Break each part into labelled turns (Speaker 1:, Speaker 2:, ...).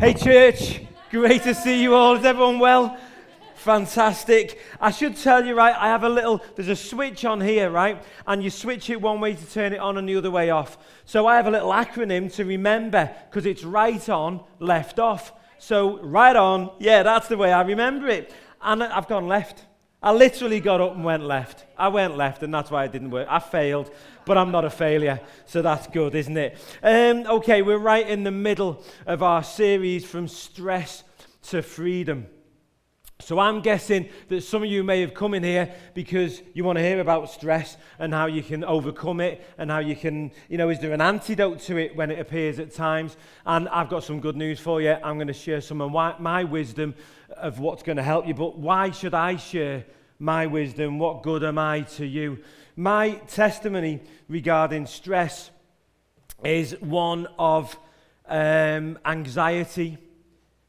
Speaker 1: Hey, church. Great to see you all. Is everyone well? Fantastic. I should tell you, right, I have a little, there's a switch on here, right? And you switch it one way to turn it on and the other way off. So I have a little acronym to remember because it's right on, left off. So right on, yeah, that's the way I remember it. And I've gone left. I literally got up and went left. I went left, and that's why it didn't work. I failed, but I'm not a failure, so that's good, isn't it? Um, okay, we're right in the middle of our series from stress to freedom. So I'm guessing that some of you may have come in here because you want to hear about stress and how you can overcome it and how you can, you know, is there an antidote to it when it appears at times? And I've got some good news for you. I'm going to share some of my, wisdom of what's going to help you. But why should I share my wisdom? What good am I to you? My testimony regarding stress is one of um, anxiety,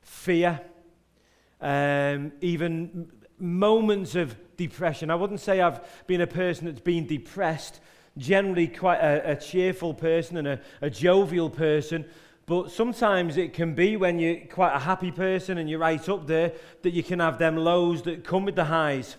Speaker 1: fear um, even moments of depression. I wouldn't say I've been a person that's been depressed, generally quite a, a cheerful person and a, a jovial person. But sometimes it can be when you're quite a happy person and you're right up there that you can have them lows that come with the highs.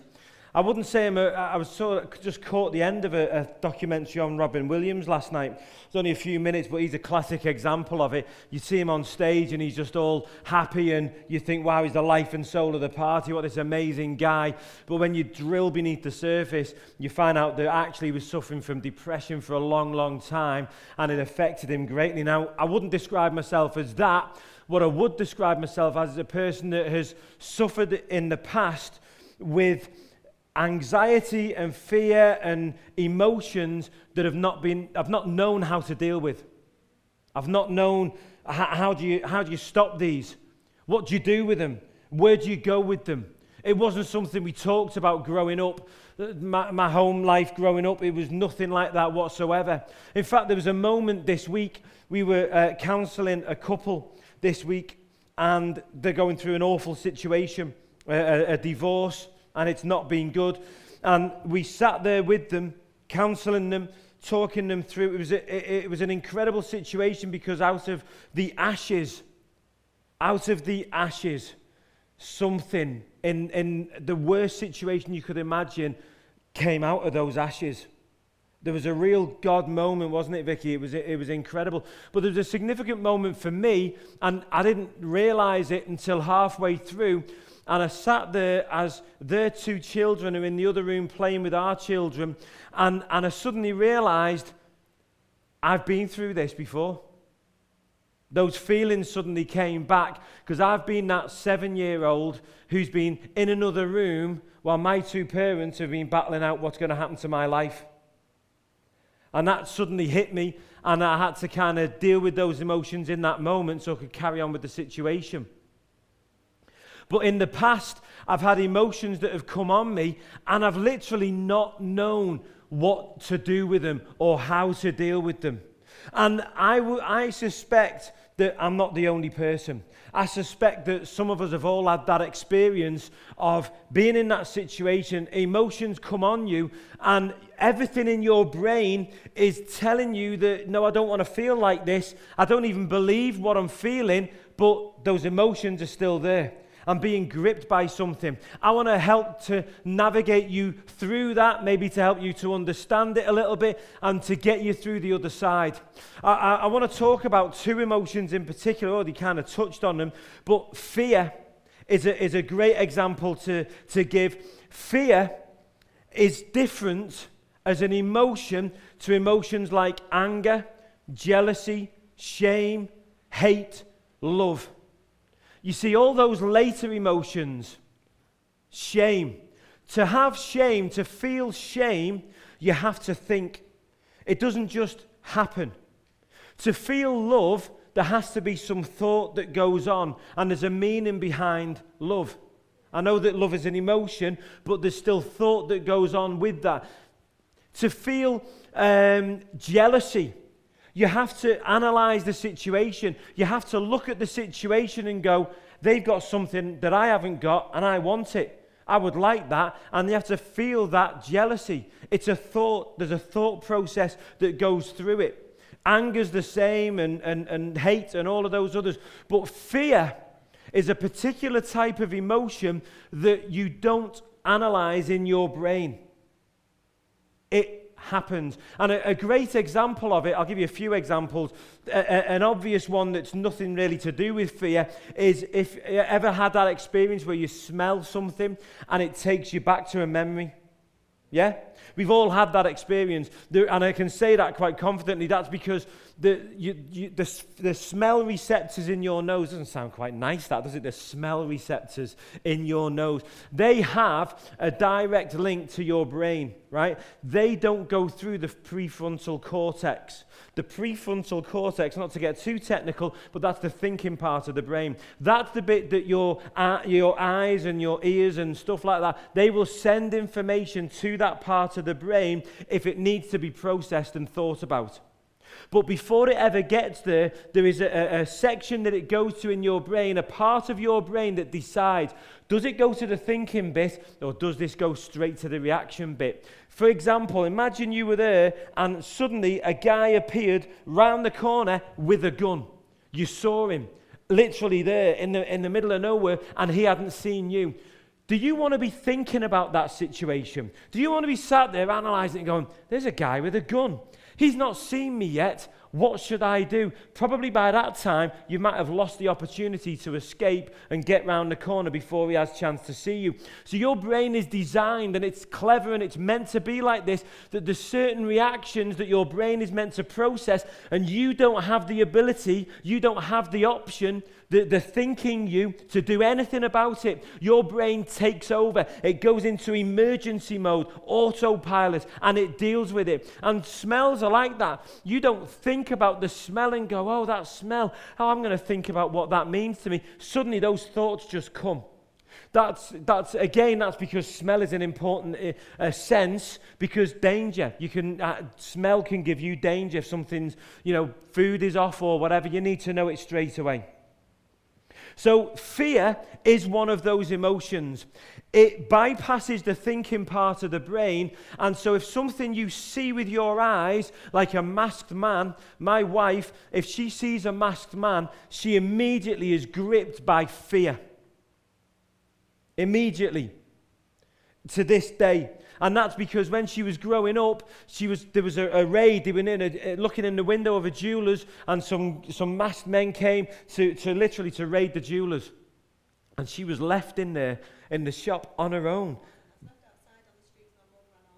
Speaker 1: I wouldn't say I'm a, I was sort of just caught the end of a, a documentary on Robin Williams last night. It's only a few minutes, but he's a classic example of it. You see him on stage and he's just all happy, and you think, wow, he's the life and soul of the party. What this amazing guy. But when you drill beneath the surface, you find out that actually he was suffering from depression for a long, long time, and it affected him greatly. Now, I wouldn't describe myself as that. What I would describe myself as is a person that has suffered in the past with anxiety and fear and emotions that have not been I've not known how to deal with. I've not known how, how, do you how do you stop these? What do you do with them? Where do you go with them? It wasn't something we talked about growing up. My, my home life growing up, it was nothing like that whatsoever. In fact, there was a moment this week, we were uh, counseling a couple this week, and they're going through an awful situation, a, a, a divorce and it's not been good. And we sat there with them, counseling them, talking them through. It was, a, it, it was an incredible situation because out of the ashes, out of the ashes, something in, in the worst situation you could imagine came out of those ashes. There was a real God moment, wasn't it, Vicky? It was, it was incredible. But there was a significant moment for me, and I didn't realize it until halfway through and I sat there as their two children are in the other room playing with our children. And, and I suddenly realized I've been through this before. Those feelings suddenly came back because I've been that seven year old who's been in another room while my two parents have been battling out what's going to happen to my life. And that suddenly hit me, and I had to kind of deal with those emotions in that moment so I could carry on with the situation. But in the past, I've had emotions that have come on me, and I've literally not known what to do with them or how to deal with them. And I, w- I suspect that I'm not the only person. I suspect that some of us have all had that experience of being in that situation. Emotions come on you, and everything in your brain is telling you that, no, I don't want to feel like this. I don't even believe what I'm feeling, but those emotions are still there and being gripped by something. I want to help to navigate you through that, maybe to help you to understand it a little bit and to get you through the other side. I, I, I want to talk about two emotions in particular, already kind of touched on them, but fear is a, is a great example to, to give. Fear is different as an emotion to emotions like anger, jealousy, shame, hate, love. You see, all those later emotions, shame. To have shame, to feel shame, you have to think. It doesn't just happen. To feel love, there has to be some thought that goes on, and there's a meaning behind love. I know that love is an emotion, but there's still thought that goes on with that. To feel um, jealousy, you have to analyze the situation. You have to look at the situation and go, they've got something that I haven't got and I want it. I would like that. And you have to feel that jealousy. It's a thought, there's a thought process that goes through it. Anger's the same, and, and, and hate, and all of those others. But fear is a particular type of emotion that you don't analyze in your brain. It happens. And a, a, great example of it, I'll give you a few examples. A, a, an obvious one that's nothing really to do with fear is if you ever had that experience where you smell something and it takes you back to a memory. Yeah? We've all had that experience. And I can say that quite confidently. That's because the, you, you, the, the smell receptors in your nose doesn't sound quite nice, that does it? The smell receptors in your nose. They have a direct link to your brain, right? They don't go through the prefrontal cortex. The prefrontal cortex, not to get too technical, but that's the thinking part of the brain. That's the bit that your, uh, your eyes and your ears and stuff like that, they will send information to that part of the brain if it needs to be processed and thought about. But before it ever gets there, there is a, a, section that it goes to in your brain, a part of your brain that decides does it go to the thinking bit or does this go straight to the reaction bit? For example, imagine you were there and suddenly a guy appeared round the corner with a gun. You saw him literally there in the, in the middle of nowhere and he hadn't seen you. Do you want to be thinking about that situation? Do you want to be sat there analyzing and going, there's a guy with a gun? He's not seen me yet. What should I do? Probably by that time, you might have lost the opportunity to escape and get round the corner before he has a chance to see you. So your brain is designed and it's clever and it's meant to be like this that there's certain reactions that your brain is meant to process, and you don't have the ability, you don't have the option the, the thinking you to do anything about it. Your brain takes over. It goes into emergency mode, autopilot, and it deals with it. And smells are like that. You don't think about the smell and go, oh, that smell. Oh, I'm going to think about what that means to me. Suddenly, those thoughts just come. That's, that's again, that's because smell is an important uh, sense because danger. You can, uh, smell can give you danger if something's, you know, food is off or whatever. You need to know it straight away. So, fear is one of those emotions. It bypasses the thinking part of the brain. And so, if something you see with your eyes, like a masked man, my wife, if she sees a masked man, she immediately is gripped by fear. Immediately. To this day. And that's because when she was growing up, she was, there was a, a raid. They were in a, looking in the window of a jeweler's, and some, some masked men came to, to literally to raid the jeweler's. And she was left in there in the shop on her own.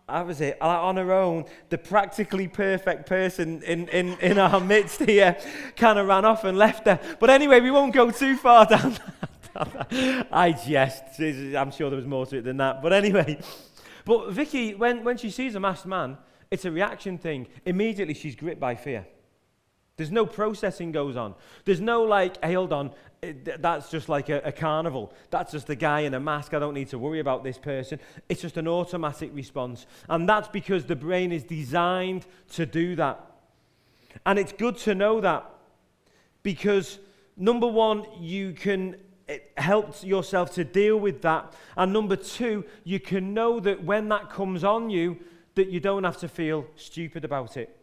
Speaker 1: That was it. On her own, the practically perfect person in, in, in our midst here kind of ran off and left her. But anyway, we won't go too far down that. I jest. I'm sure there was more to it than that. But anyway. But Vicky, when, when she sees a masked man, it's a reaction thing. Immediately she's gripped by fear. There's no processing goes on. There's no like, hey, hold on, eh, that's just like a, a, carnival. That's just a guy in a mask. I don't need to worry about this person. It's just an automatic response. And that's because the brain is designed to do that. And it's good to know that because, number one, you can it helps yourself to deal with that. And number two, you can know that when that comes on you, that you don't have to feel stupid about it.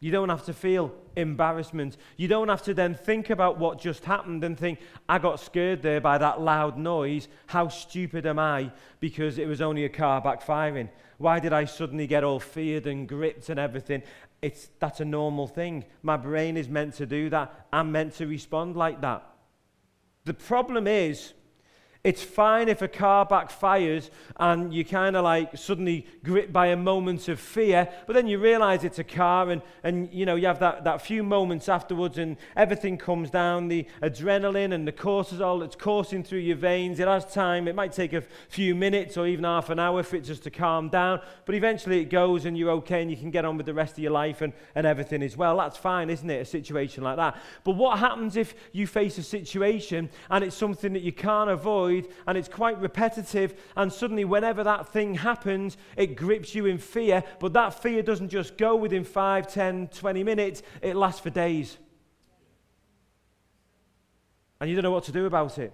Speaker 1: You don't have to feel embarrassment. You don't have to then think about what just happened and think, I got scared there by that loud noise. How stupid am I because it was only a car backfiring? Why did I suddenly get all feared and gripped and everything? It's, that's a normal thing. My brain is meant to do that. I'm meant to respond like that. The problem is, it's fine if a car backfires and you kind of like suddenly gripped by a moment of fear, but then you realize it's a car and, and you know, you have that, that few moments afterwards and everything comes down, the adrenaline and the cortisol that's coursing through your veins. It has time. It might take a few minutes or even half an hour for it just to calm down, but eventually it goes and you're okay and you can get on with the rest of your life and, and everything as well. That's fine, isn't it? A situation like that. But what happens if you face a situation and it's something that you can't avoid? And it's quite repetitive. And suddenly, whenever that thing happens, it grips you in fear. But that fear doesn't just go within 5, 10, 20 minutes, it lasts for days. And you don't know what to do about it.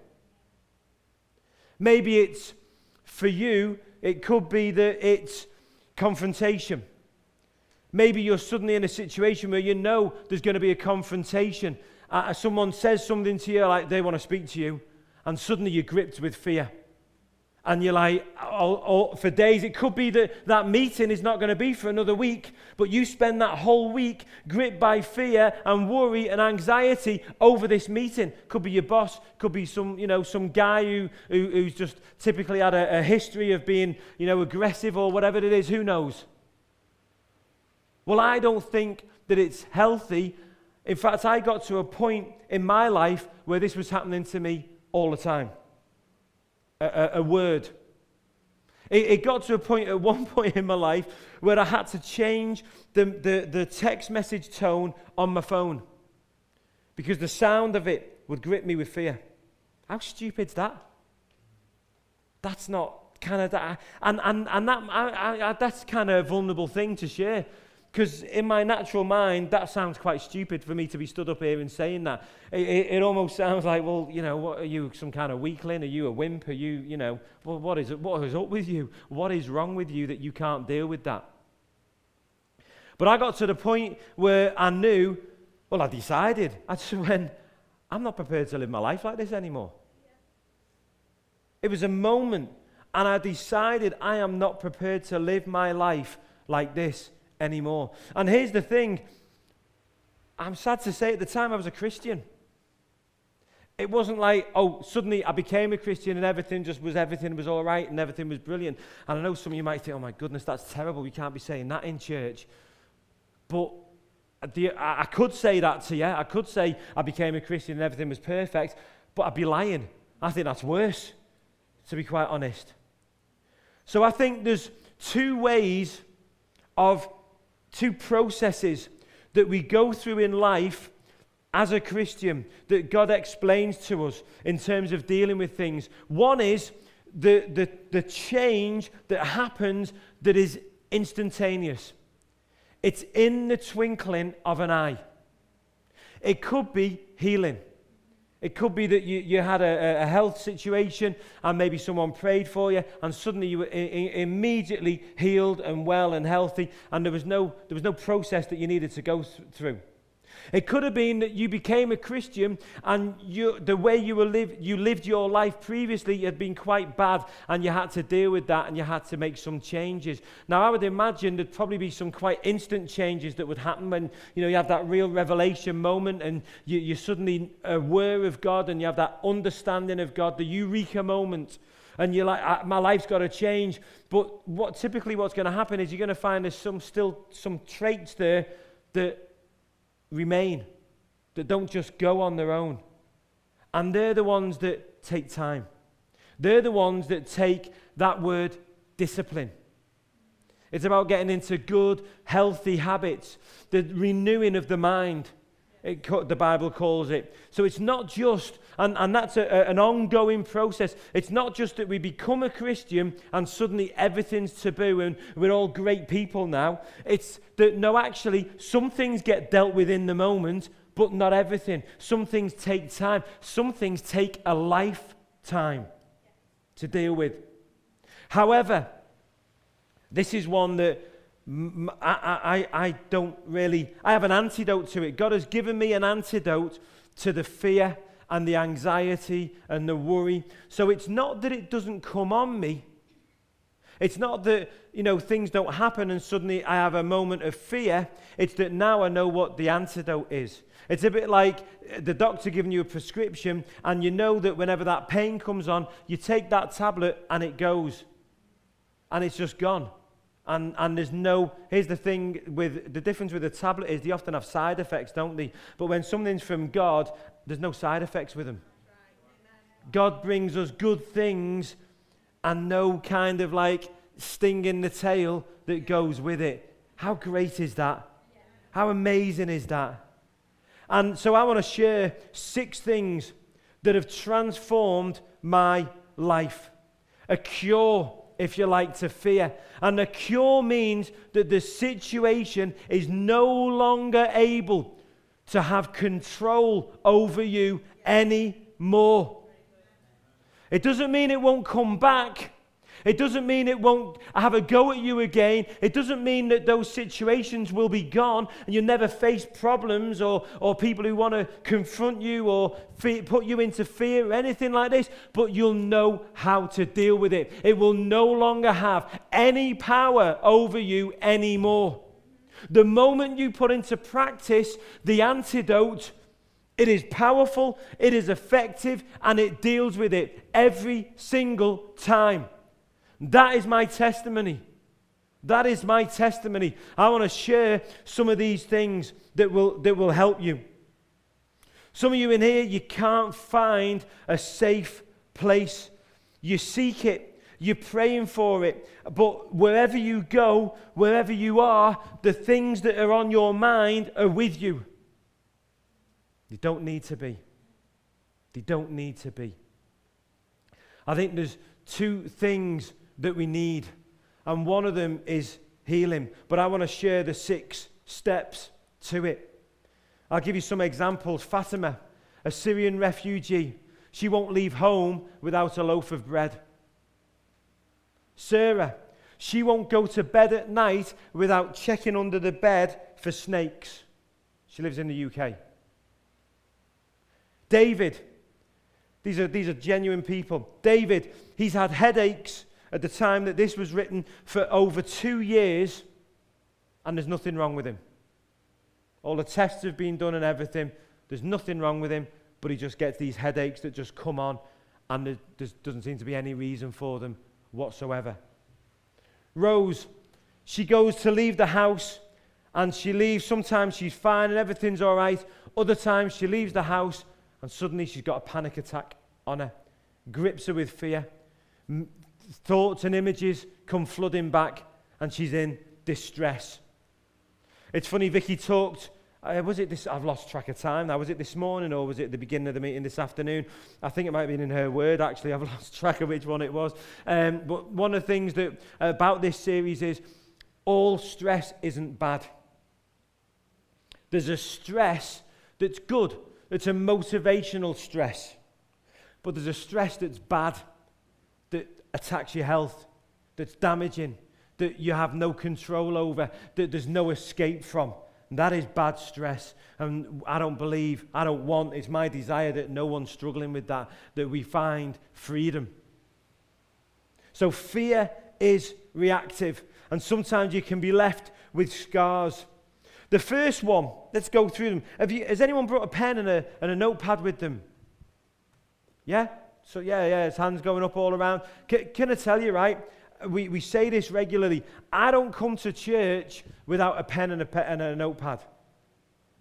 Speaker 1: Maybe it's for you, it could be that it's confrontation. Maybe you're suddenly in a situation where you know there's going to be a confrontation. Uh, someone says something to you like they want to speak to you, and suddenly you're gripped with fear and you're like, oh, oh, for days, it could be that that meeting is not going to be for another week, but you spend that whole week gripped by fear and worry and anxiety over this meeting. Could be your boss, could be some, you know, some guy who, who who's just typically had a, a history of being, you know, aggressive or whatever it is, who knows? Well, I don't think that it's healthy. In fact, I got to a point in my life where this was happening to me all the time a, a, word. It, it, got to a point at one point in my life where I had to change the, the, the text message tone on my phone because the sound of it would grip me with fear. How stupid's that? That's not kind of that. And, and, and that, I, I, that's kind of a vulnerable thing to share because in my natural mind, that sounds quite stupid for me to be stood up here and saying that. It, it, it, almost sounds like, well, you know, what are you, some kind of weakling? Are you a wimp? Are you, you know, well, what is, what is up with you? What is wrong with you that you can't deal with that? But I got to the point where I knew, well, I decided. I just went, I'm not prepared to live my life like this anymore. It was a moment, and I decided I am not prepared to live my life like this anymore. And here's the thing I'm sad to say, at the time I was a Christian. It wasn't like, oh, suddenly I became a Christian and everything just was, everything was all right and everything was brilliant. And I know some of you might think, oh my goodness, that's terrible. We can't be saying that in church. But the, I could say that to you. I could say I became a Christian and everything was perfect, but I'd be lying. I think that's worse, to be quite honest. So I think there's two ways of two processes that we go through in life as a Christian that God explains to us in terms of dealing with things. One is the, the, the change that happens that is instantaneous, it's in the twinkling of an eye. It could be healing. It could be that you, you had a, a health situation and maybe someone prayed for you and suddenly you were I- immediately healed and well and healthy and there was no, there was no process that you needed to go th- through. It could have been that you became a Christian and you, the way you, were live, you lived your life previously had been quite bad and you had to deal with that and you had to make some changes. Now, I would imagine there'd probably be some quite instant changes that would happen when you, know, you have that real revelation moment and you, you're suddenly uh, aware of God and you have that understanding of God, the eureka moment and you're like, ah, my life's got to change. But what typically what's going to happen is you're going to find there's some still some traits there that remain, that don't just go on their own. And they're the ones that take time. They're the ones that take that word discipline. It's about getting into good, healthy habits, the renewing of the mind, it, the Bible calls it. So it's not just, and, and that's a, a, an ongoing process, it's not just that we become a Christian and suddenly everything's taboo and we're all great people now. It's that, no, actually, some things get dealt with in the moment, but not everything. Some things take time, some things take a lifetime to deal with. However, this is one that I, I, I don't really, I have an antidote to it. God has given me an antidote to the fear and the anxiety and the worry. So it's not that it doesn't come on me. It's not that, you know, things don't happen and suddenly I have a moment of fear. It's that now I know what the antidote is. It's a bit like eh, the doctor giving you a prescription and you know that whenever that pain comes on, you take that tablet and it goes. And it's just gone. And, and there's no, here's the thing with the difference with a tablet is they often have side effects, don't they? But when something's from God, there's no side effects with them. God brings us good things and no kind of like sting in the tail that goes with it. How great is that? How amazing is that? And so I want to share six things that have transformed my life. A cure if you like, to fear. And the cure means that the situation is no longer able to have control over you anymore. It doesn't mean it won't come back. It doesn't mean it won't have a go at you again. It doesn't mean that those situations will be gone and you'll never face problems or, or people who want to confront you or fe- put you into fear or anything like this, but you'll know how to deal with it. It will no longer have any power over you anymore. The moment you put into practice the antidote, it is powerful, it is effective, and it deals with it every single time. That is my testimony. That is my testimony. I want to share some of these things that will, that will help you. Some of you in here, you can't find a safe place. You seek it, you're praying for it, but wherever you go, wherever you are, the things that are on your mind are with you. They don't need to be. They don't need to be. I think there's two things that we need, and one of them is healing. But I want to share the six steps to it. I'll give you some examples. Fatima, a Syrian refugee, she won't leave home without a loaf of bread. Sarah, she won't go to bed at night without checking under the bed for snakes. She lives in the UK. David, these are, these are genuine people. David, he's had headaches at the time that this was written for over two years, and there's nothing wrong with him. All the tests have been done and everything. There's nothing wrong with him, but he just gets these headaches that just come on, and there doesn't seem to be any reason for them whatsoever. Rose, she goes to leave the house and she leaves. Sometimes she's fine and everything's all right. Other times she leaves the house and suddenly she's got a panic attack on her, grips her with fear thoughts and images come flooding back, and she's in distress. It's funny, Vicky talked. Uh, was it this? I've lost track of time now. Was it this morning or was it the beginning of the meeting this afternoon? I think it might have been in her word, actually. I've lost track of which one it was. Um, but one of the things that about this series is all stress isn't bad. There's a stress that's good, it's a motivational stress. But there's a stress that's bad attacks your health, that's damaging, that you have no control over, that there's no escape from. And that is bad stress. And I don't believe, I don't want, it's my desire that no one's struggling with that, that we find freedom. So fear is reactive, and sometimes you can be left with scars. The first one, let's go through them. You, has anyone brought a pen and a, and a notepad with them? Yeah? So, yeah, yeah, his hands going up all around. Can, can I tell you, right? We, we say this regularly. I don't come to church without a pen and a, pen and a notepad.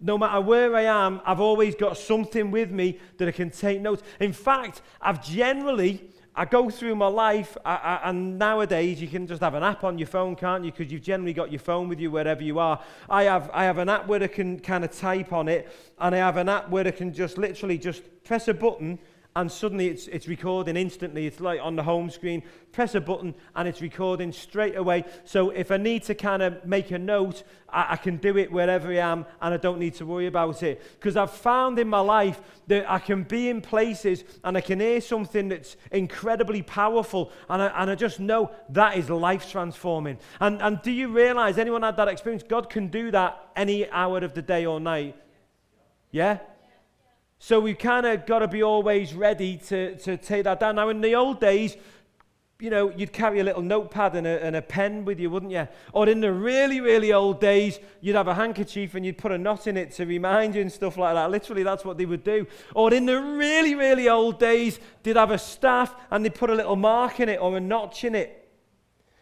Speaker 1: No matter where I am, I've always got something with me that I can take notes. In fact, I've generally, I go through my life, I, I, and nowadays you can just have an app on your phone, can't you? Because you've generally got your phone with you wherever you are. I have, I have an app where I can kind of type on it, and I have an app where I can just literally just press a button and suddenly it's, it's recording instantly. It's like on the home screen, press a button and it's recording straight away. So if I need to kind of make a note, I, I can do it wherever I am and I don't need to worry about it. Because I've found in my life that I can be in places and I can hear something that's incredibly powerful and I, and I just know that is life transforming. And, and do you realize, anyone had that experience? God can do that any hour of the day or night. Yeah? So we've kind of got to be always ready to, to take that down. Now, in the old days, you know, you'd carry a little notepad and a, and a pen with you, wouldn't you? Or in the really, really old days, you'd have a handkerchief and you'd put a knot in it to remind you and stuff like that. Literally, that's what they would do. Or in the really, really old days, they'd have a staff and they'd put a little mark in it or a notch in it.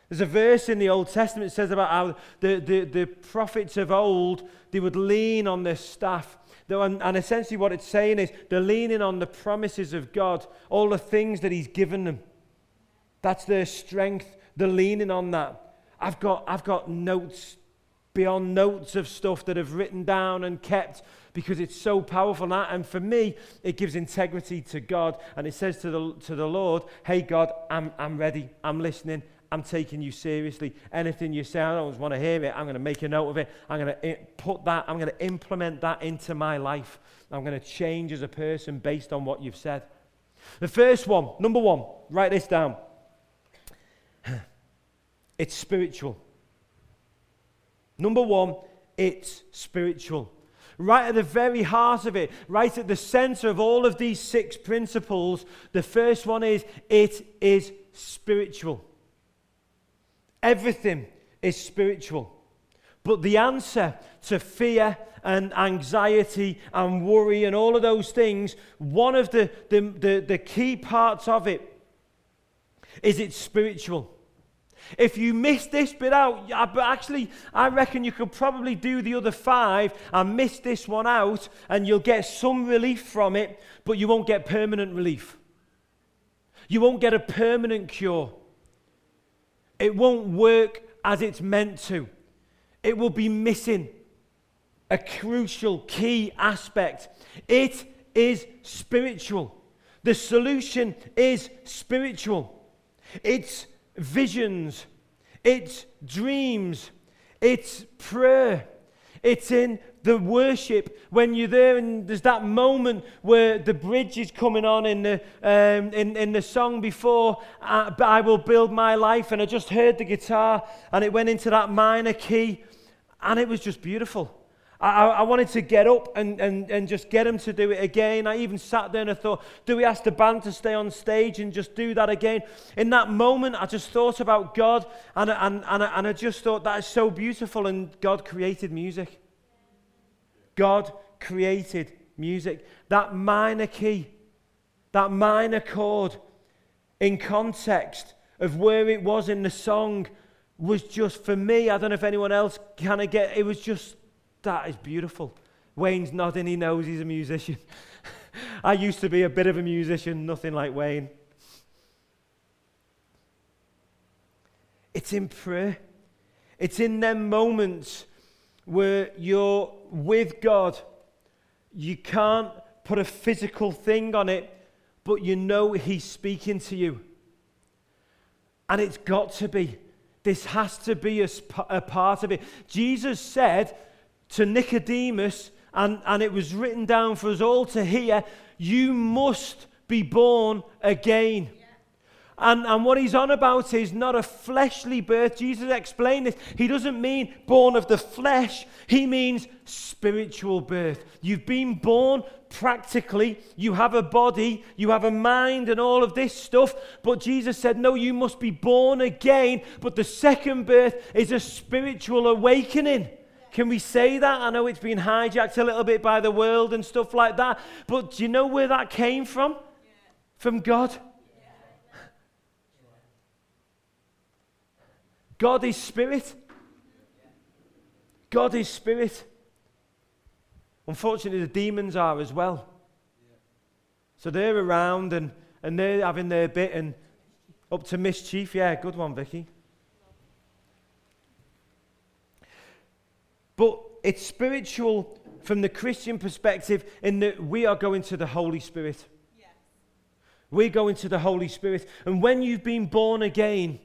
Speaker 1: There's a verse in the Old Testament that says about how the, the, the prophets of old, they would lean on their staff and essentially, what it's saying is they're leaning on the promises of God, all the things that He's given them. That's their strength. They're leaning on that. I've got, I've got notes beyond notes of stuff that I've written down and kept because it's so powerful. And for me, it gives integrity to God. And it says to the, to the Lord, Hey, God, I'm, I'm ready. I'm listening. I'm taking you seriously. Anything you say, I don't want to hear it. I'm going to make a note of it. I'm going to eh, put that, I'm going to implement that into my life. I'm going to change as a person based on what you've said. The first one, number one, write this down. it's spiritual. Number one, it's spiritual. Right at the very heart of it, right at the center of all of these six principles, the first one is it is spiritual. Everything is spiritual. But the answer to fear and anxiety and worry and all of those things, one of the, the, the, the key parts of it is it's spiritual. If you miss this bit out, actually, I reckon you could probably do the other five and miss this one out, and you'll get some relief from it, but you won't get permanent relief. You won't get a permanent cure. It won't work as it's meant to. It will be missing a crucial key aspect. It is spiritual. The solution is spiritual. It's visions, it's dreams, it's prayer, it's in the worship when you're there and there's that moment where the bridge is coming on in the, um, in, in the song before uh, I will build my life and I just heard the guitar and it went into that minor key and it was just beautiful. I, I, wanted to get up and, and, and just get him to do it again. I even sat there and I thought, do we ask the band to stay on stage and just do that again? In that moment, I just thought about God and, and, and, and I just thought that is so beautiful. And God created music. God created music. That minor key, that minor chord in context of where it was in the song was just for me. I don't know if anyone else kind of get it was just that is beautiful. Wayne's nodding, he knows he's a musician. I used to be a bit of a musician, nothing like Wayne. It's in prayer. It's in them moments where you're with God. You can't put a physical thing on it, but you know He's speaking to you. And it's got to be. This has to be a, a part of it. Jesus said, to Nicodemus, and, and it was written down for us all to hear you must be born again. And, and what he's on about is not a fleshly birth. Jesus explained this. He doesn't mean born of the flesh, he means spiritual birth. You've been born practically, you have a body, you have a mind, and all of this stuff. But Jesus said, No, you must be born again. But the second birth is a spiritual awakening. Can we say that? I know it's been hijacked a little bit by the world and stuff like that, but do you know where that came from? From God. God is spirit. God is spirit. Unfortunately, the demons are as well. So they're around and, and they're having their bit and up to mischief. Yeah, good one, Vicky. But it's spiritual from the Christian perspective in that we are going to the Holy Spirit. Yes. We're going to the Holy Spirit. And when you've been born again,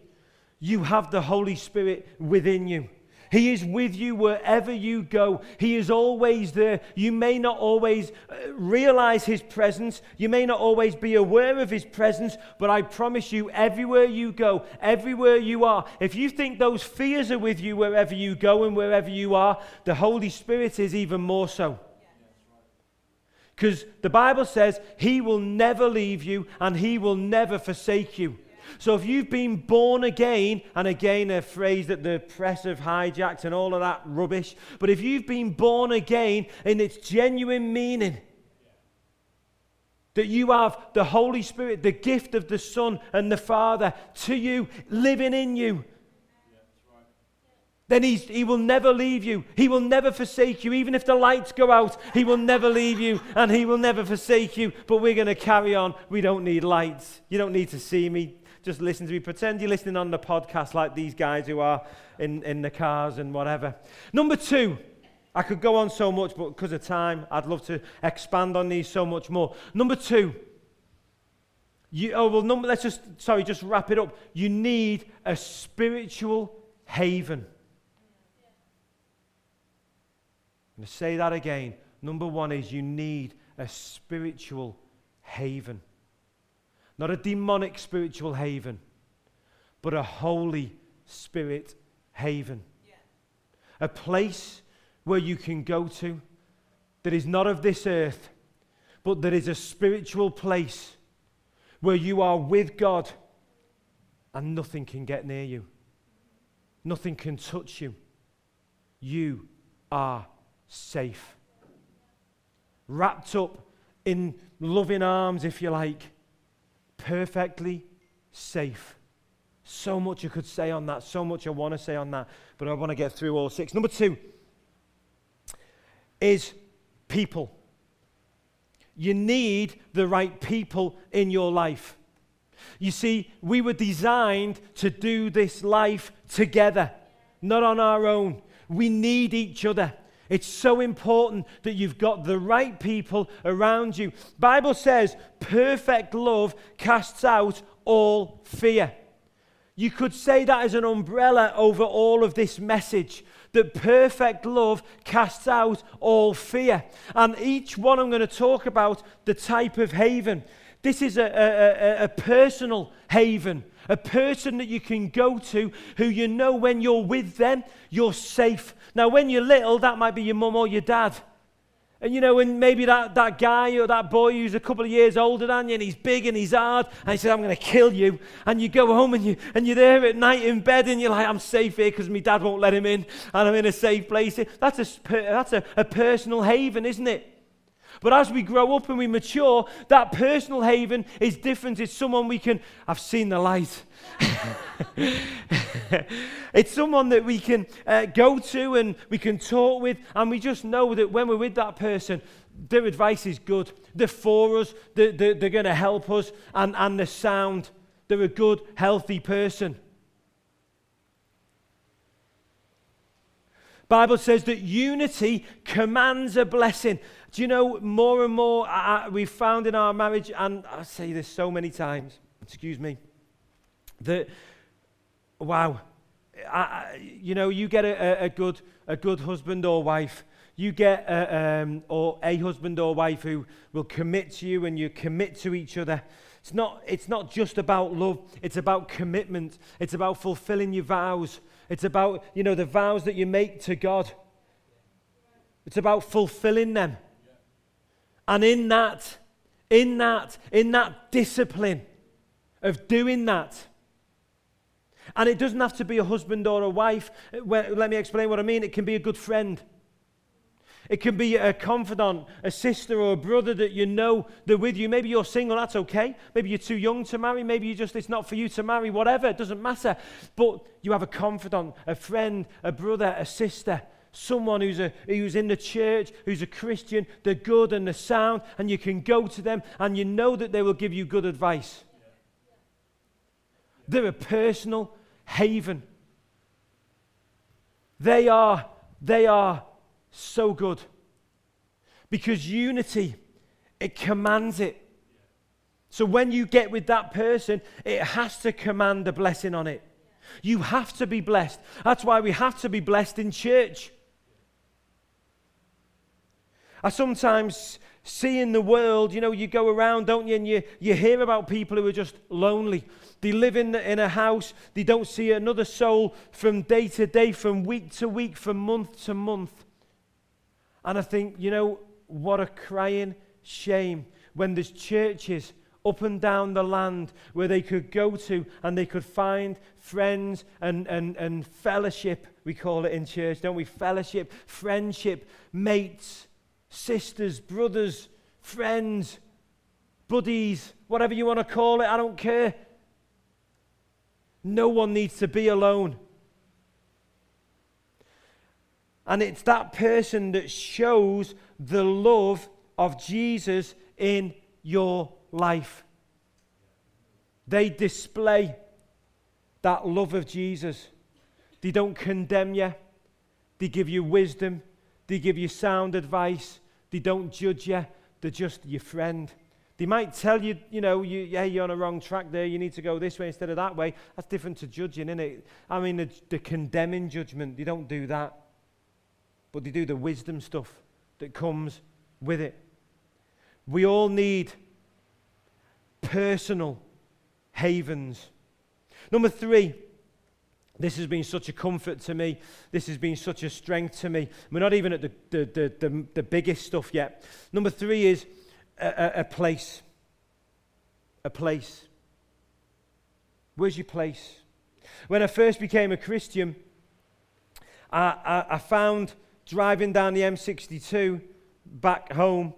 Speaker 1: you have the Holy Spirit within you. He is with you wherever you go. He is always there. You may not always uh, realize His presence. You may not always be aware of His presence, but I promise you, everywhere you go, everywhere you are, if you think those fears are with you wherever you go and wherever you are, the Holy Spirit is even more so. Because the Bible says He will never leave you and He will never forsake you. So if you've been born again, and again, a phrase that the press have hijacked and all of that rubbish, but if you've been born again in its genuine meaning, that you have the Holy Spirit, the gift of the Son and the Father to you, living in you, then he's, he will never leave you. He will never forsake you. Even if the lights go out, he will never leave you and he will never forsake you. But we're going to carry on. We don't need lights. You don't need to see me just listen to me. Pretend you're listening on the podcast like these guys who are in, in the cars and whatever. Number two, I could go on so much, but because of time, I'd love to expand on these so much more. Number two, you, oh, well, number, let's just, sorry, just wrap it up. You need a spiritual haven. I'm going to say that again. Number one is you need a spiritual haven. Not a demonic spiritual haven, but a holy Spirit haven. Yeah. A place where you can go to that is not of this earth, but that is a spiritual place where you are with God and nothing can get near you, nothing can touch you. You are safe. Wrapped up in loving arms, if you like, perfectly safe. So much I could say on that, so much I want to say on that, but I want to get through all six. Number two is people. You need the right people in your life. You see, we were designed to do this life together, not on our own. We need each other. It's so important that you've got the right people around you. Bible says perfect love casts out all fear. You could say that as an umbrella over all of this message that perfect love casts out all fear. And each one I'm going to talk about the type of haven. This is a, a, a, a personal haven, a person that you can go to who you know when you're with them, you're safe. Now, when you're little, that might be your mum or your dad. And you know, and maybe that, that guy or that boy who's a couple of years older than you and he's big and he's hard and he says, I'm going to kill you. And you go home and, you, and you're there at night in bed and you're like, I'm safe here because my dad won't let him in and I'm in a safe place. That's, a, that's a, a personal haven, isn't it? But as we grow up and we mature, that personal haven is different. It's someone we can, I've seen the light. it's someone that we can uh, go to and we can talk with, and we just know that when we're with that person, their advice is good. They're for us, they're, they're, they're going to help us, and, and they're sound. They're a good, healthy person. Bible says that unity commands a blessing. Do you know more and more we've found in our marriage, and I say this so many times, excuse me, that, wow, I, you know, you get a, a, good, a good husband or wife, you get a, um, or a husband or wife who will commit to you and you commit to each other. It's not, it's not just about love, it's about commitment. It's about fulfilling your vows. It's about, you know, the vows that you make to God. It's about fulfilling them. And in that, in that, in that discipline of doing that, and it doesn't have to be a husband or a wife. Let me explain what I mean. It can be a good friend. It can be a confidant, a sister or a brother that you know they're with you. Maybe you're single, that's okay. Maybe you're too young to marry. Maybe you just, it's not for you to marry, whatever, it doesn't matter. But you have a confidant, a friend, a brother, a sister someone who's, a, who's in the church, who's a Christian, they're good and they're sound, and you can go to them and you know that they will give you good advice. They're a personal haven. They are, they are so good. Because unity, it commands it. So when you get with that person, it has to command a blessing on it. You have to be blessed. That's why we have to be blessed in church. I sometimes see in the world, you know, you go around, don't you, and you, you hear about people who are just lonely. They live in, in a house, they don't see another soul from day to day, from week to week, from month to month. And I think, you know, what a crying shame when there's churches up and down the land where they could go to and they could find friends and, and, and fellowship. We call it in church, don't we? Fellowship, friendship, mates sisters, brothers, friends, buddies, whatever you want to call it, I don't care. No one needs to be alone. And it's that person that shows the love of Jesus in your life. They display that love of Jesus. They don't condemn you, they give you wisdom, they give you sound advice. They don't judge you. They're just your friend. They might tell you, you know, you, yeah, you're on a wrong track there. You need to go this way instead of that way. That's different to judging, isn't it? I mean, the, the condemning judgment, they don't do that. But they do the wisdom stuff that comes with it. We all need personal havens. Number three, This has been such a comfort to me. This has been such a strength to me. We're not even at the, the, the, the, the biggest stuff yet. Number three is a, a, a place. A place. Where's your place? When I first became a Christian, I, I, I found driving down the M62 back home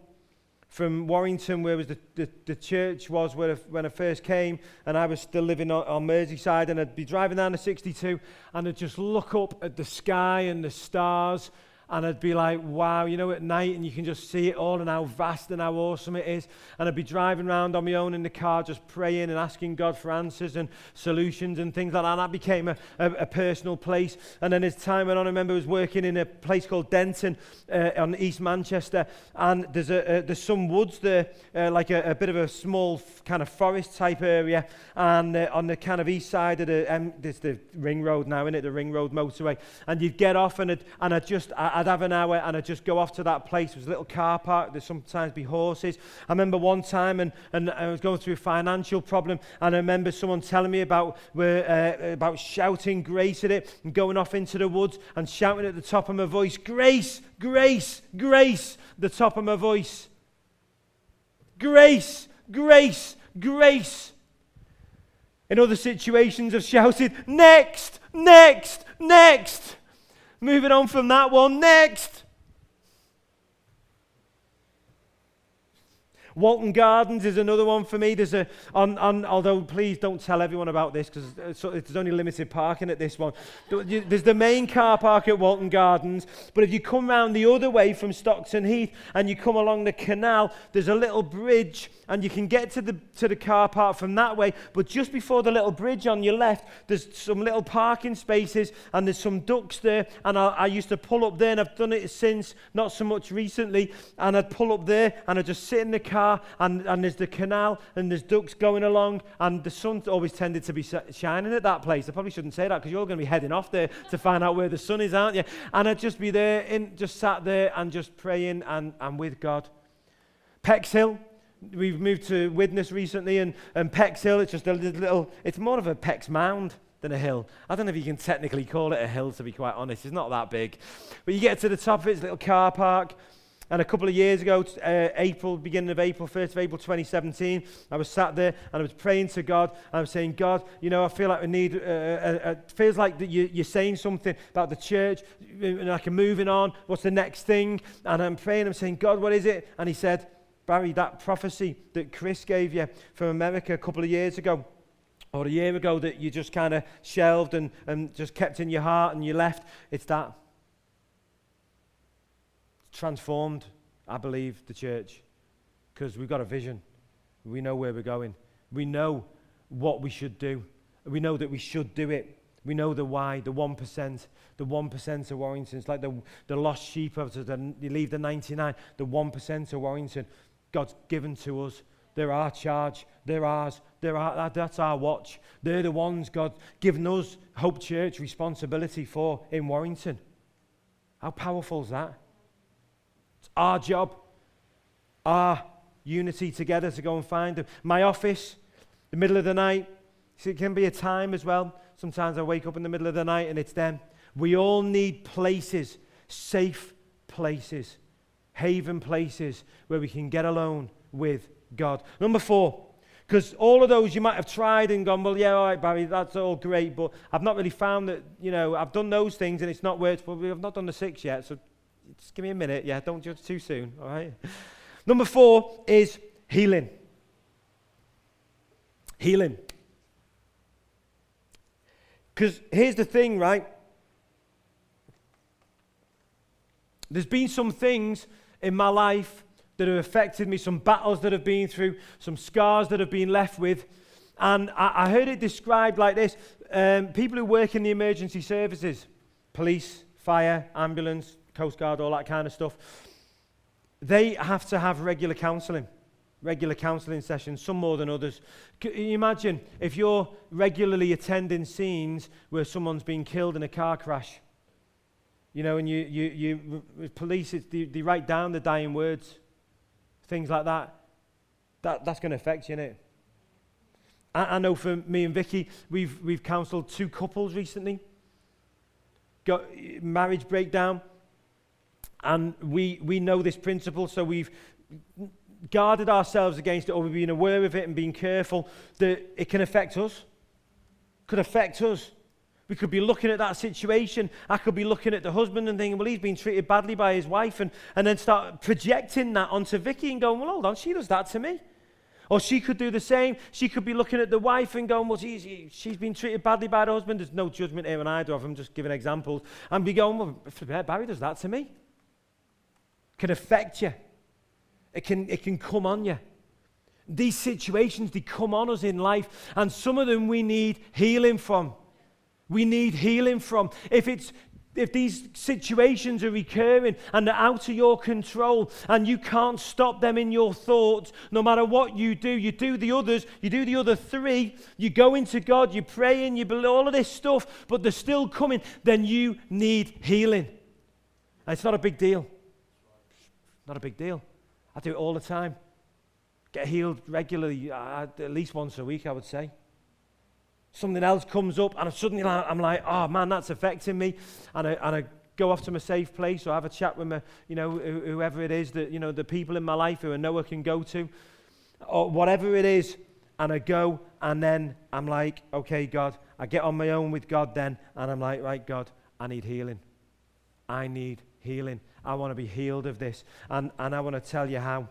Speaker 1: from Warrington, where was the, the, the church was where when I first came, and I was still living on, on Merseyside, and I'd be driving down the 62, and I'd just look up at the sky and the stars, and I'd be like, wow, you know, at night, and you can just see it all and how vast and how awesome it is. And I'd be driving around on my own in the car, just praying and asking God for answers and solutions and things like that. And that became a, a, a personal place. And then as time went on, I remember I was working in a place called Denton uh, on East Manchester, and there's, a, a there's some woods there, uh, like a, a, bit of a small f- kind of forest type area. And uh, on the kind of east side of the, um, there's the ring road now, isn't it? The ring road motorway. And you'd get off, and, and I'd just, I, I'd have an hour and I'd just go off to that place. There's a little car park. There'd sometimes be horses. I remember one time and, and I was going through a financial problem and I remember someone telling me about, uh, about shouting grace at it and going off into the woods and shouting at the top of my voice, grace, grace, grace, the top of my voice. Grace, grace, grace. In other situations, I've shouted, next, next, next. Moving on from that one, next. Walton Gardens is another one for me. There's a, on, on, although please don't tell everyone about this because uh, there's only limited parking at this one. There's the main car park at Walton Gardens, but if you come round the other way from Stockton Heath and you come along the canal, there's a little bridge and you can get to the, to the car park from that way. But just before the little bridge on your left, there's some little parking spaces and there's some ducks there. And I, I used to pull up there, and I've done it since, not so much recently. And I'd pull up there and I'd just sit in the car, and, and there's the canal, and there's ducks going along, and the sun always tended to be shining at that place. I probably shouldn't say that because you're going to be heading off there to find out where the sun is, aren't you? And I'd just be there, in, just sat there and just praying and, and with God. Pexhill, we've moved to Widnes recently, and, and Hill, it's just a little, it's more of a Pex mound than a hill. I don't know if you can technically call it a hill, to be quite honest. It's not that big. But you get to the top of it, it's a little car park. And a couple of years ago, uh, April, beginning of April, 1st of April 2017, I was sat there and I was praying to God. And I was saying, God, you know, I feel like we need, uh, uh, uh feels like that you, you're saying something about the church, and like I'm moving on. What's the next thing? And I'm praying, I'm saying, God, what is it? And He said, Barry, that prophecy that Chris gave you from America a couple of years ago, or a year ago that you just kind of shelved and, and just kept in your heart and you left, it's that. Transformed, I believe, the church because we've got a vision. We know where we're going. We know what we should do. We know that we should do it. We know the why, the 1%, the 1% of Warrington. It's like the, the lost sheep, of the, you leave the 99, the 1% of Warrington. God's given to us. They're our charge. They're ours. They're our, that's our watch. They're the ones God's given us Hope Church responsibility for in Warrington. How powerful is that? Our job, our unity together to go and find them. My office, the middle of the night, it can be a time as well. Sometimes I wake up in the middle of the night and it's them. We all need places, safe places haven places where we can get alone with God. Number four, because all of those you might have tried and gone, well, yeah, all right, Barry, that's all great, but I've not really found that, you know, I've done those things and it's not worked, but we've not done the six yet, so just give me a minute. Yeah, don't judge too soon, all right? Number four is healing. Healing. Because here's the thing, right? There's been some things in my life that have affected me, some battles that I've been through, some scars that I've been left with. And I, I heard it described like this um, people who work in the emergency services, police, fire, ambulance, Coast Guard, all that kind of stuff, they have to have regular counselling regular counselling sessions, some more than others. Can you imagine if you're regularly attending scenes where someone's been killed in a car crash? You know, and you, you, you police, they, they write down the dying words, things like that. that that's going to affect you, innit? I, I know for me and Vicky, we've, we've counselled two couples recently got eh, marriage breakdown. And we, we know this principle, so we've guarded ourselves against it, or we've been aware of it and been careful that it can affect us. Could affect us. We could be looking at that situation. I could be looking at the husband and thinking, well, he's been treated badly by his wife, and, and then start projecting that onto Vicky and going, well, hold on, she does that to me. Or she could do the same. She could be looking at the wife and going, well, she's, she's been treated badly by the husband. There's no judgment here on either of them, just giving examples. And be going, well, Barry does that to me. Can affect you. It can, it can come on you. These situations, they come on us in life, and some of them we need healing from. We need healing from. If it's if these situations are recurring and they're out of your control and you can't stop them in your thoughts, no matter what you do, you do the others, you do the other three, you go into God, you pray and you believe all of this stuff, but they're still coming, then you need healing. And it's not a big deal. Not a big deal. I do it all the time. Get healed regularly, uh, at least once a week, I would say something else comes up, and suddenly I'm like, oh man, that's affecting me. And I, and I go off to my safe place or have a chat with my, you know, whoever it is that, you know, the people in my life who I know I can go to, or whatever it is. And I go, and then I'm like, okay, God, I get on my own with God then, and I'm like, right, God, I need healing. I need healing. I want to be healed of this. And, and I want to tell you how.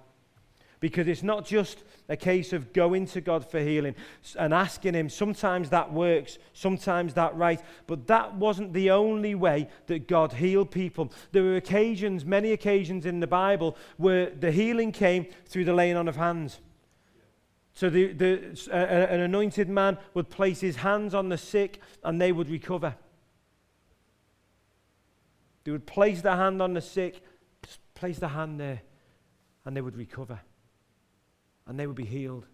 Speaker 1: Because it's not just a case of going to God for healing and asking Him. Sometimes that works, sometimes that right. But that wasn't the only way that God healed people. There were occasions, many occasions in the Bible, where the healing came through the laying on of hands. So the, the, uh, an anointed man would place his hands on the sick and they would recover. They would place their hand on the sick, place the hand there, and they would recover and they would be healed.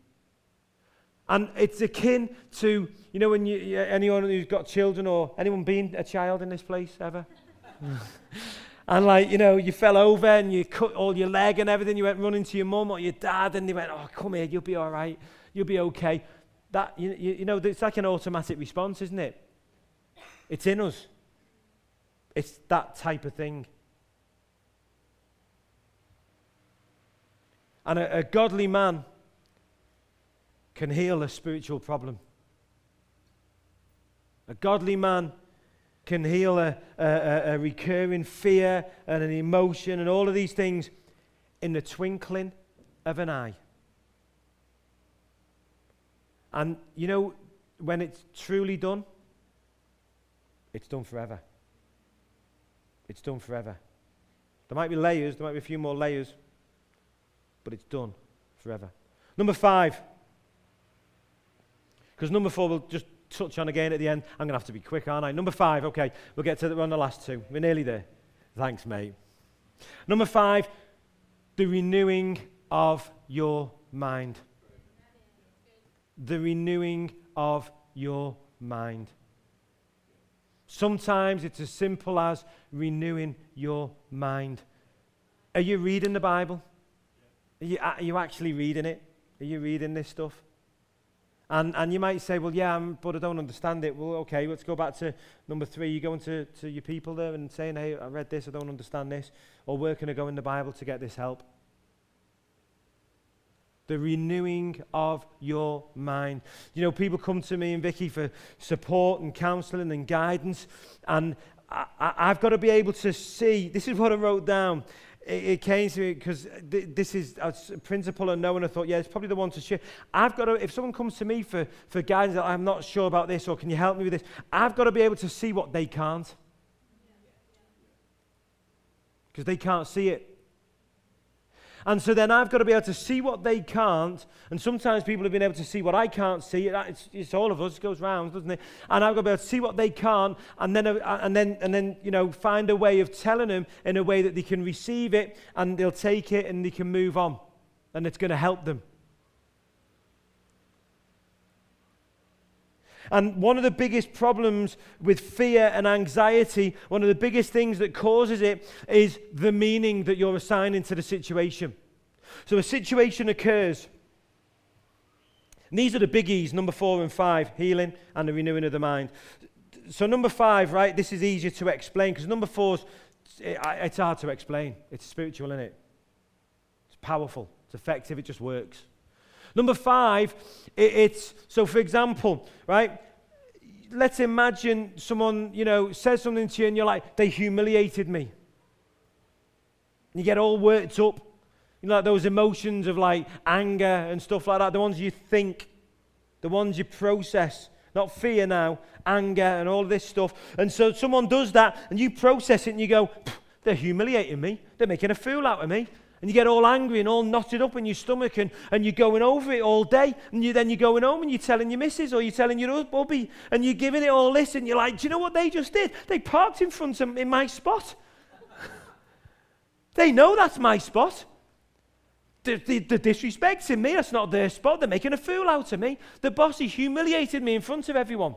Speaker 1: And it's akin to, you know, when you, anyone who's got children or anyone been a child in this place ever? and like, you know, you fell over and you cut all your leg and everything. You went running to your mum or your dad and they went, oh, come here, you'll be all right. You'll be okay. That, you, you know, it's like an automatic response, isn't it? It's in us. It's that type of thing. And a, a godly man can heal a spiritual problem. A godly man can heal a, a, a, recurring fear and an emotion and all of these things in the twinkling of an eye. And you know, when it's truly done, it's done forever. It's done forever. There might be layers, there might be a few more layers, but it's done forever. Number five. Because number four, we'll just touch on again at the end. I'm going to have to be quick, aren't I? Number five, okay, we'll get to the, on the last two. We're nearly there. Thanks, mate. Number five, the renewing of your mind. The renewing of your mind. Sometimes it's as simple as renewing your mind. Are you reading the Bible? Are you, are you actually reading it? Are you reading this stuff? And, and you might say, well, yeah, I'm, but I don't understand it. Well, okay, let's go back to number three. You're going to, to your people there and saying, hey, I read this, I don't understand this. Or where can I go in the Bible to get this help? The renewing of your mind. You know, people come to me and Vicky for support and counseling and guidance. And I, I, I've got to be able to see, this is what I wrote down it, it came to me because th- this is a principle and no one I thought, yeah, it's probably the one to share. I've got to, if someone comes to me for, for guidance, I'm not sure about this or can you help me with this, I've got to be able to see what they can't. Because they can't see it. And so then I've got to be able to see what they can't. And sometimes people have been able to see what I can't see. It's, it's all of us. It goes round, doesn't it? And I've got to be able to see what they can't, and then, uh, and then, and then, you know, find a way of telling them in a way that they can receive it, and they'll take it, and they can move on, and it's going to help them. And one of the biggest problems with fear and anxiety, one of the biggest things that causes it, is the meaning that you're assigning to the situation. So a situation occurs. And these are the biggies, number four and five healing and the renewing of the mind. so number five, right? This is easier to explain because number four, it, it's hard to explain. It's spiritual, isn't it? It's powerful. It's effective. It just works. Number five, it, it's so. For example, right? Let's imagine someone, you know, says something to you, and you're like, "They humiliated me." You get all worked up. You know, like those emotions of like anger and stuff like that. The ones you think, the ones you process. Not fear now, anger and all this stuff. And so someone does that and you process it and you go, they're humiliating me. They're making a fool out of me. And you get all angry and all knotted up in your stomach and, and you're going over it all day. And you, then you're going home and you're telling your missus or you're telling your hubby and you're giving it all this and you're like, do you know what they just did? They parked in front of in my spot. they know that's my spot. The, the, the disrespecting me. That's not their spot. They're making a fool out of me. The boss, he humiliated me in front of everyone.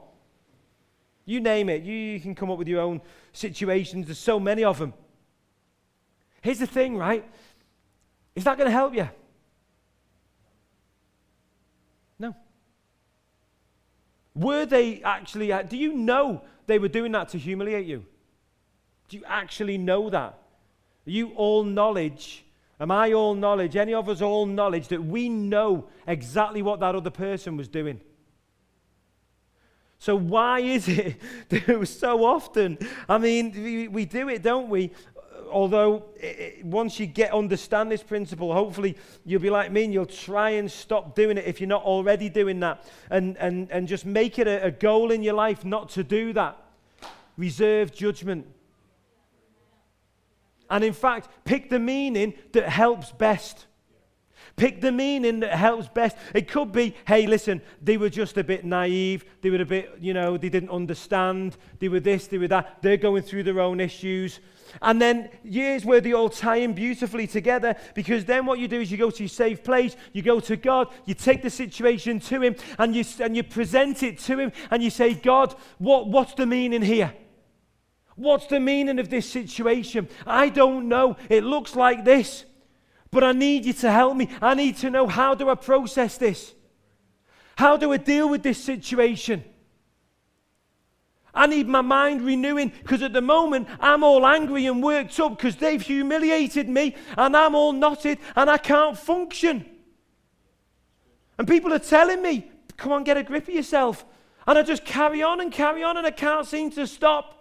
Speaker 1: You name it. You, you can come up with your own situations. There's so many of them. Here's the thing, right? Is that going to help you? No. Were they actually, uh, do you know they were doing that to humiliate you? Do you actually know that? Are you all knowledge Am I all knowledge? Any of us all knowledge that we know exactly what that other person was doing? So, why is it that so often, I mean, we, we do it, don't we? Although, it, once you get understand this principle, hopefully you'll be like me and you'll try and stop doing it if you're not already doing that. And, and, and just make it a, a goal in your life not to do that. Reserve judgment. And in fact, pick the meaning that helps best. Pick the meaning that helps best. It could be, hey, listen, they were just a bit naive. They were a bit, you know, they didn't understand. They were this, they were that. They're going through their own issues. And then years where they all tie in beautifully together because then what you do is you go to your safe place, you go to God, you take the situation to Him, and you, and you present it to Him, and you say, God, what, what's the meaning here? What's the meaning of this situation? I don't know. It looks like this. But I need you to help me. I need to know how do I process this? How do I deal with this situation? I need my mind renewing because at the moment I'm all angry and worked up because they've humiliated me and I'm all knotted and I can't function. And people are telling me, come on, get a grip of yourself. And I just carry on and carry on and I can't seem to stop.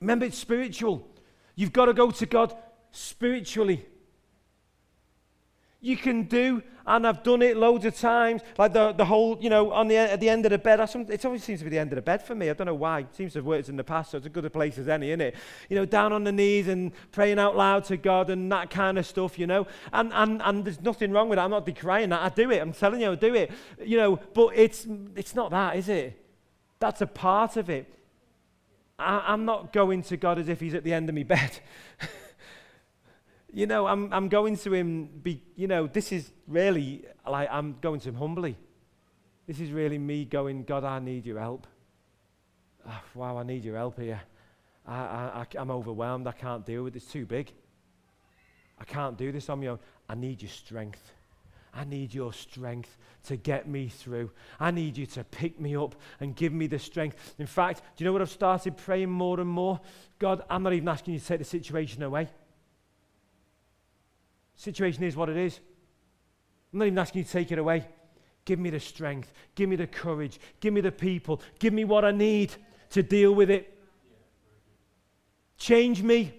Speaker 1: Remember, it's spiritual. You've got to go to God spiritually. You can do, and I've done it loads of times, like the, the whole, you know, on the, at the end of the bed. It always seems to be the end of the bed for me. I don't know why. It seems to have worked in the past, so it's a good a place as any, isn't it? You know, down on the knees and praying out loud to God and that kind of stuff, you know. And, and, and there's nothing wrong with that. I'm not decrying that. I do it. I'm telling you, I do it. You know, but it's, it's not that, is it? That's a part of it. I, am not going to God as if He's at the end of my bed. you know, I'm, I'm going to Him, be, you know, this is really like I'm going to Him humbly. This is really me going, God, I need your help. Oh, wow, I need your help here. I, I, I'm overwhelmed. I can't deal with it. It's too big. I can't do this on my own. I need your strength. I need your strength to get me through. I need you to pick me up and give me the strength. In fact, do you know what I've started praying more and more? God, I'm not even asking you to take the situation away. Situation is what it is. I'm not even asking you to take it away. Give me the strength. Give me the courage. Give me the people. Give me what I need to deal with it. Change me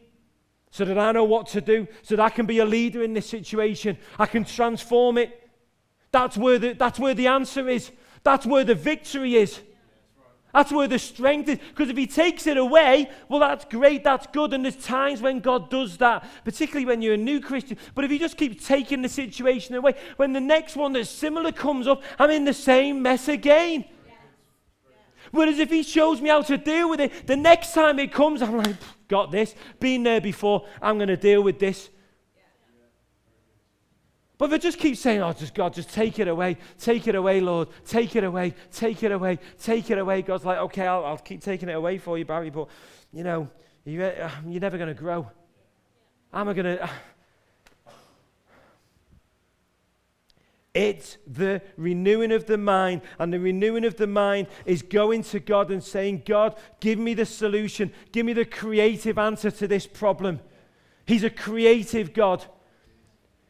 Speaker 1: so that I know what to do, so that I can be a leader in this situation. I can transform it. That's where the, that's where the answer is. That's where the victory is. That's where the strength is. Because if he takes it away, well, that's great, that's good. And there's times when God does that, particularly when you're a new Christian. But if you just keep taking the situation away, when the next one that's similar comes up, I'm in the same mess again. Whereas if he shows me how to deal with it, the next time it comes, I'm like, got this, been there before, I'm going to deal with this. But I just keep saying, oh, just God, just take it away, take it away, Lord, take it away, take it away, take it away. God's like, okay, I'll, I'll keep taking it away for you, Barry, but, you know, you, uh, you're never going to grow. Am I going to. It's the renewing of the mind. And the renewing of the mind is going to God and saying, God, give me the solution. Give me the creative answer to this problem. He's a creative God.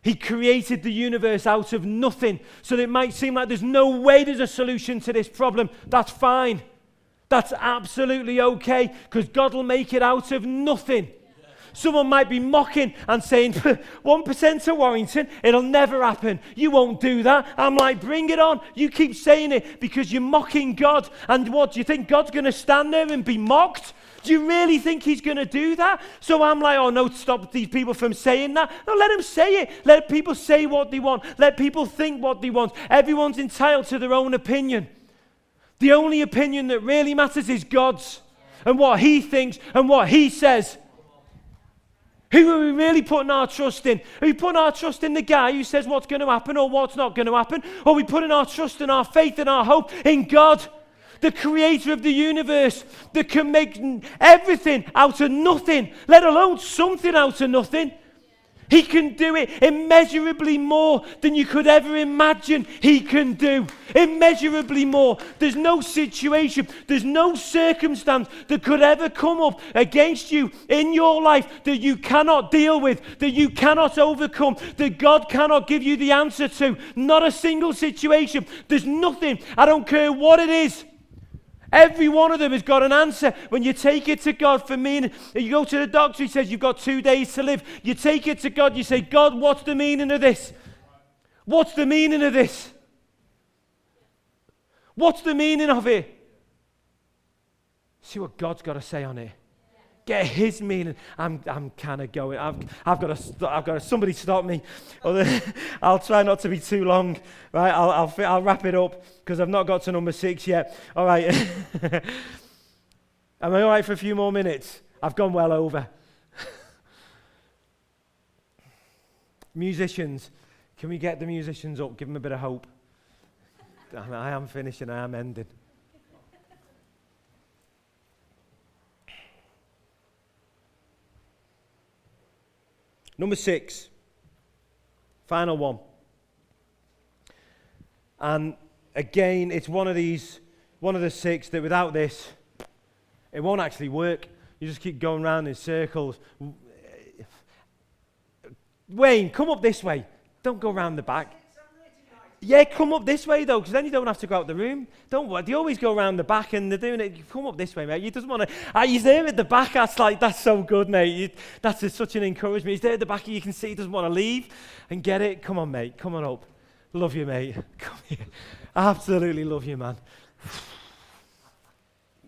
Speaker 1: He created the universe out of nothing. So it might seem like there's no way there's a solution to this problem. That's fine. That's absolutely okay because God will make it out of nothing. Someone might be mocking and saying, 1% to Warrington, it'll never happen. You won't do that. I'm like, bring it on. You keep saying it because you're mocking God. And what, do you think God's going to stand there and be mocked? Do you really think he's going to do that? So I'm like, oh no, stop these people from saying that. No, let them say it. Let people say what they want. Let people think what they want. Everyone's entitled to their own opinion. The only opinion that really matters is God's and what he thinks and what he says. Who are we really putting our trust in? Are we putting our trust in the guy who says what's going to happen or what's not going to happen? Or are we putting our trust and our faith and our hope in God, the creator of the universe, that can make everything out of nothing, let alone something out of nothing? He can do it immeasurably more than you could ever imagine he can do. Immeasurably more. There's no situation, there's no circumstance that could ever come up against you in your life that you cannot deal with, that you cannot overcome, that God cannot give you the answer to. Not a single situation. There's nothing. I don't care what it is. Every one of them has got an answer. When you take it to God for meaning, you go to the doctor, he says, You've got two days to live. You take it to God, you say, God, what's the meaning of this? What's the meaning of this? What's the meaning of it? See what God's got to say on it get his meaning. I'm, I'm kind of going. I've, I've got to. I've got to. Somebody stop me. I'll try not to be too long. Right. I'll, I'll, I'll wrap it up because I've not got to number six yet. All right. Am I all right for a few more minutes? I've gone well over. musicians, can we get the musicians up? Give them a bit of hope. I am finishing. I am ending. Number six, final one. And again, it's one of these, one of the six that without this, it won't actually work. You just keep going around in circles. Wayne, come up this way. Don't go around the back. Yeah, come up this way though, because then you don't have to go out the room. Don't worry. They always go around the back and they're doing it. Come up this way, mate. You just want to. He's there at the back. That's like that's so good, mate. You, that's a, such an encouragement. He's there at the back. You can see he doesn't want to leave and get it. Come on, mate. Come on up. Love you, mate. Come here. Absolutely love you, man.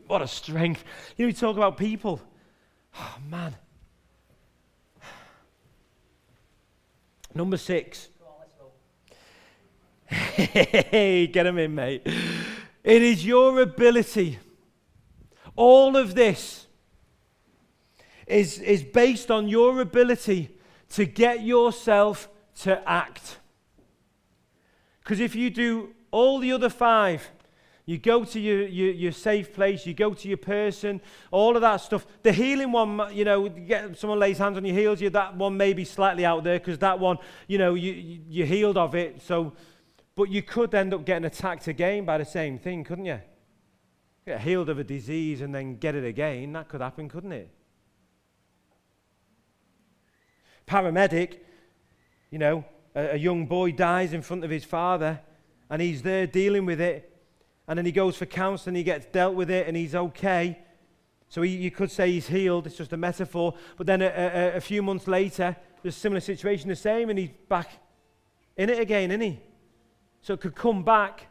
Speaker 1: What a strength. You know, we talk about people. Oh, man. Number six. Hey, get them in, mate. It is your ability. All of this is, is based on your ability to get yourself to act. Because if you do all the other five, you go to your, your, your, safe place, you go to your person, all of that stuff. The healing one, you know, get someone lays hands on your heels, you, that one may be slightly out there because that one, you know, you, you, are healed of it. So but you could end up getting attacked again by the same thing, couldn't you? Get healed of a disease and then get it again. That could happen, couldn't it? Paramedic, you know, a, a young boy dies in front of his father and he's there dealing with it. And then he goes for counseling, he gets dealt with it, and he's okay. So he, you could say he's healed, it's just a metaphor. But then a, a, a few months later, there's a similar situation, the same, and he's back in it again, isn't he? So it could come back.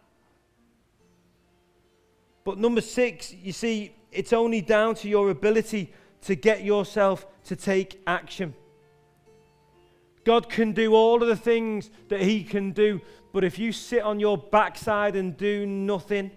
Speaker 1: But number six, you see, it's only down to your ability to get yourself to take action. God can do all of the things that He can do, but if you sit on your backside and do nothing,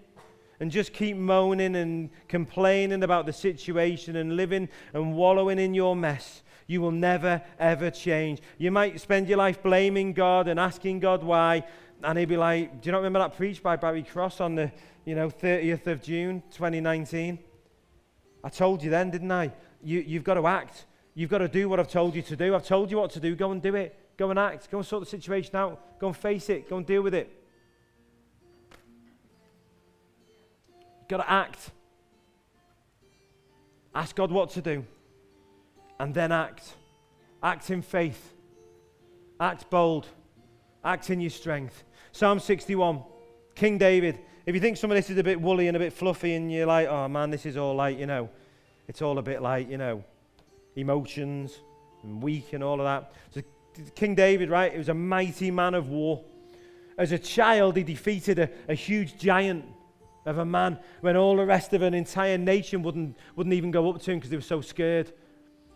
Speaker 1: and just keep moaning and complaining about the situation and living and wallowing in your mess, you will never, ever change. You might spend your life blaming God and asking God why, and he'd be like, Do you not remember that preach by Barry Cross on the, you know, 30th of June, 2019? I told you then, didn't I? You, you've got to act. You've got to do what I've told you to do. I've told you what to do. Go and do it. Go and act. Go and sort the situation out. Go and face it. Go and deal with it. You've got to act. Ask God what to do. And then act. Act in faith. Act bold. Act in your strength. Psalm 61. King David. If you think some of this is a bit woolly and a bit fluffy and you're like, oh man, this is all like, you know, it's all a bit like, you know, emotions and weak and all of that. So King David, right, he was a mighty man of war. As a child, he defeated a, a huge giant of a man when all the rest of an entire nation wouldn't, wouldn't even go up to him because they were so scared.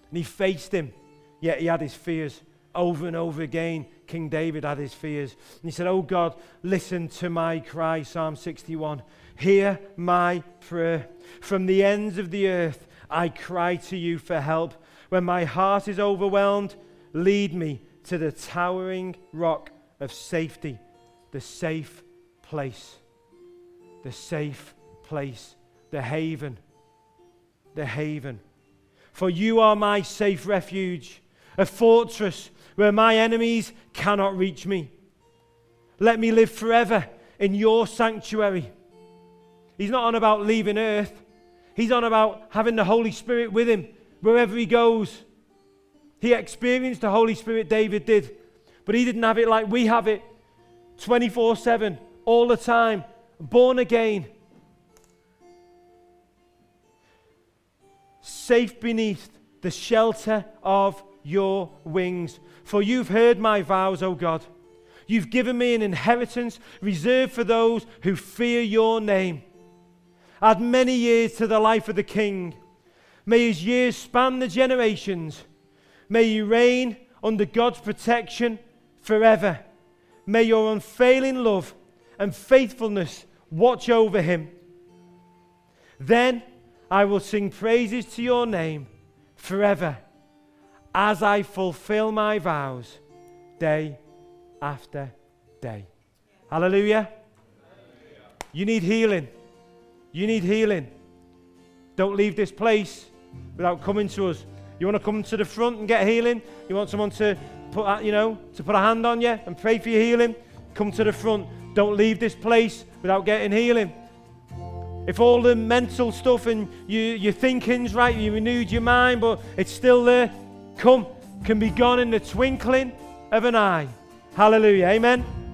Speaker 1: And he faced him, yet he had his fears. Over and over again, King David had his fears. And he said, Oh God, listen to my cry, Psalm 61. Hear my prayer. From the ends of the earth, I cry to you for help. When my heart is overwhelmed, lead me to the towering rock of safety, the safe place. The safe place, the haven, the haven. For you are my safe refuge, a fortress where my enemies cannot reach me. Let me live forever in your sanctuary. He's not on about leaving earth, he's on about having the Holy Spirit with him wherever he goes. He experienced the Holy Spirit, David did, but he didn't have it like we have it 24 7, all the time, born again. Safe beneath the shelter of your wings. For you've heard my vows, O God. You've given me an inheritance reserved for those who fear your name. Add many years to the life of the king. May his years span the generations. May you reign under God's protection forever. May your unfailing love and faithfulness watch over him. Then I will sing praises to your name forever as I fulfill my vows day after day. Hallelujah. You need healing. You need healing. Don't leave this place without coming to us. You want to come to the front and get healing? You want someone to put, you know, to put a hand on you and pray for your healing? Come to the front. Don't leave this place without getting healing. If all the mental stuff and you, your thinking's right, you renewed your mind, but it's still there, come, can be gone in the twinkling of an eye. Hallelujah. Amen.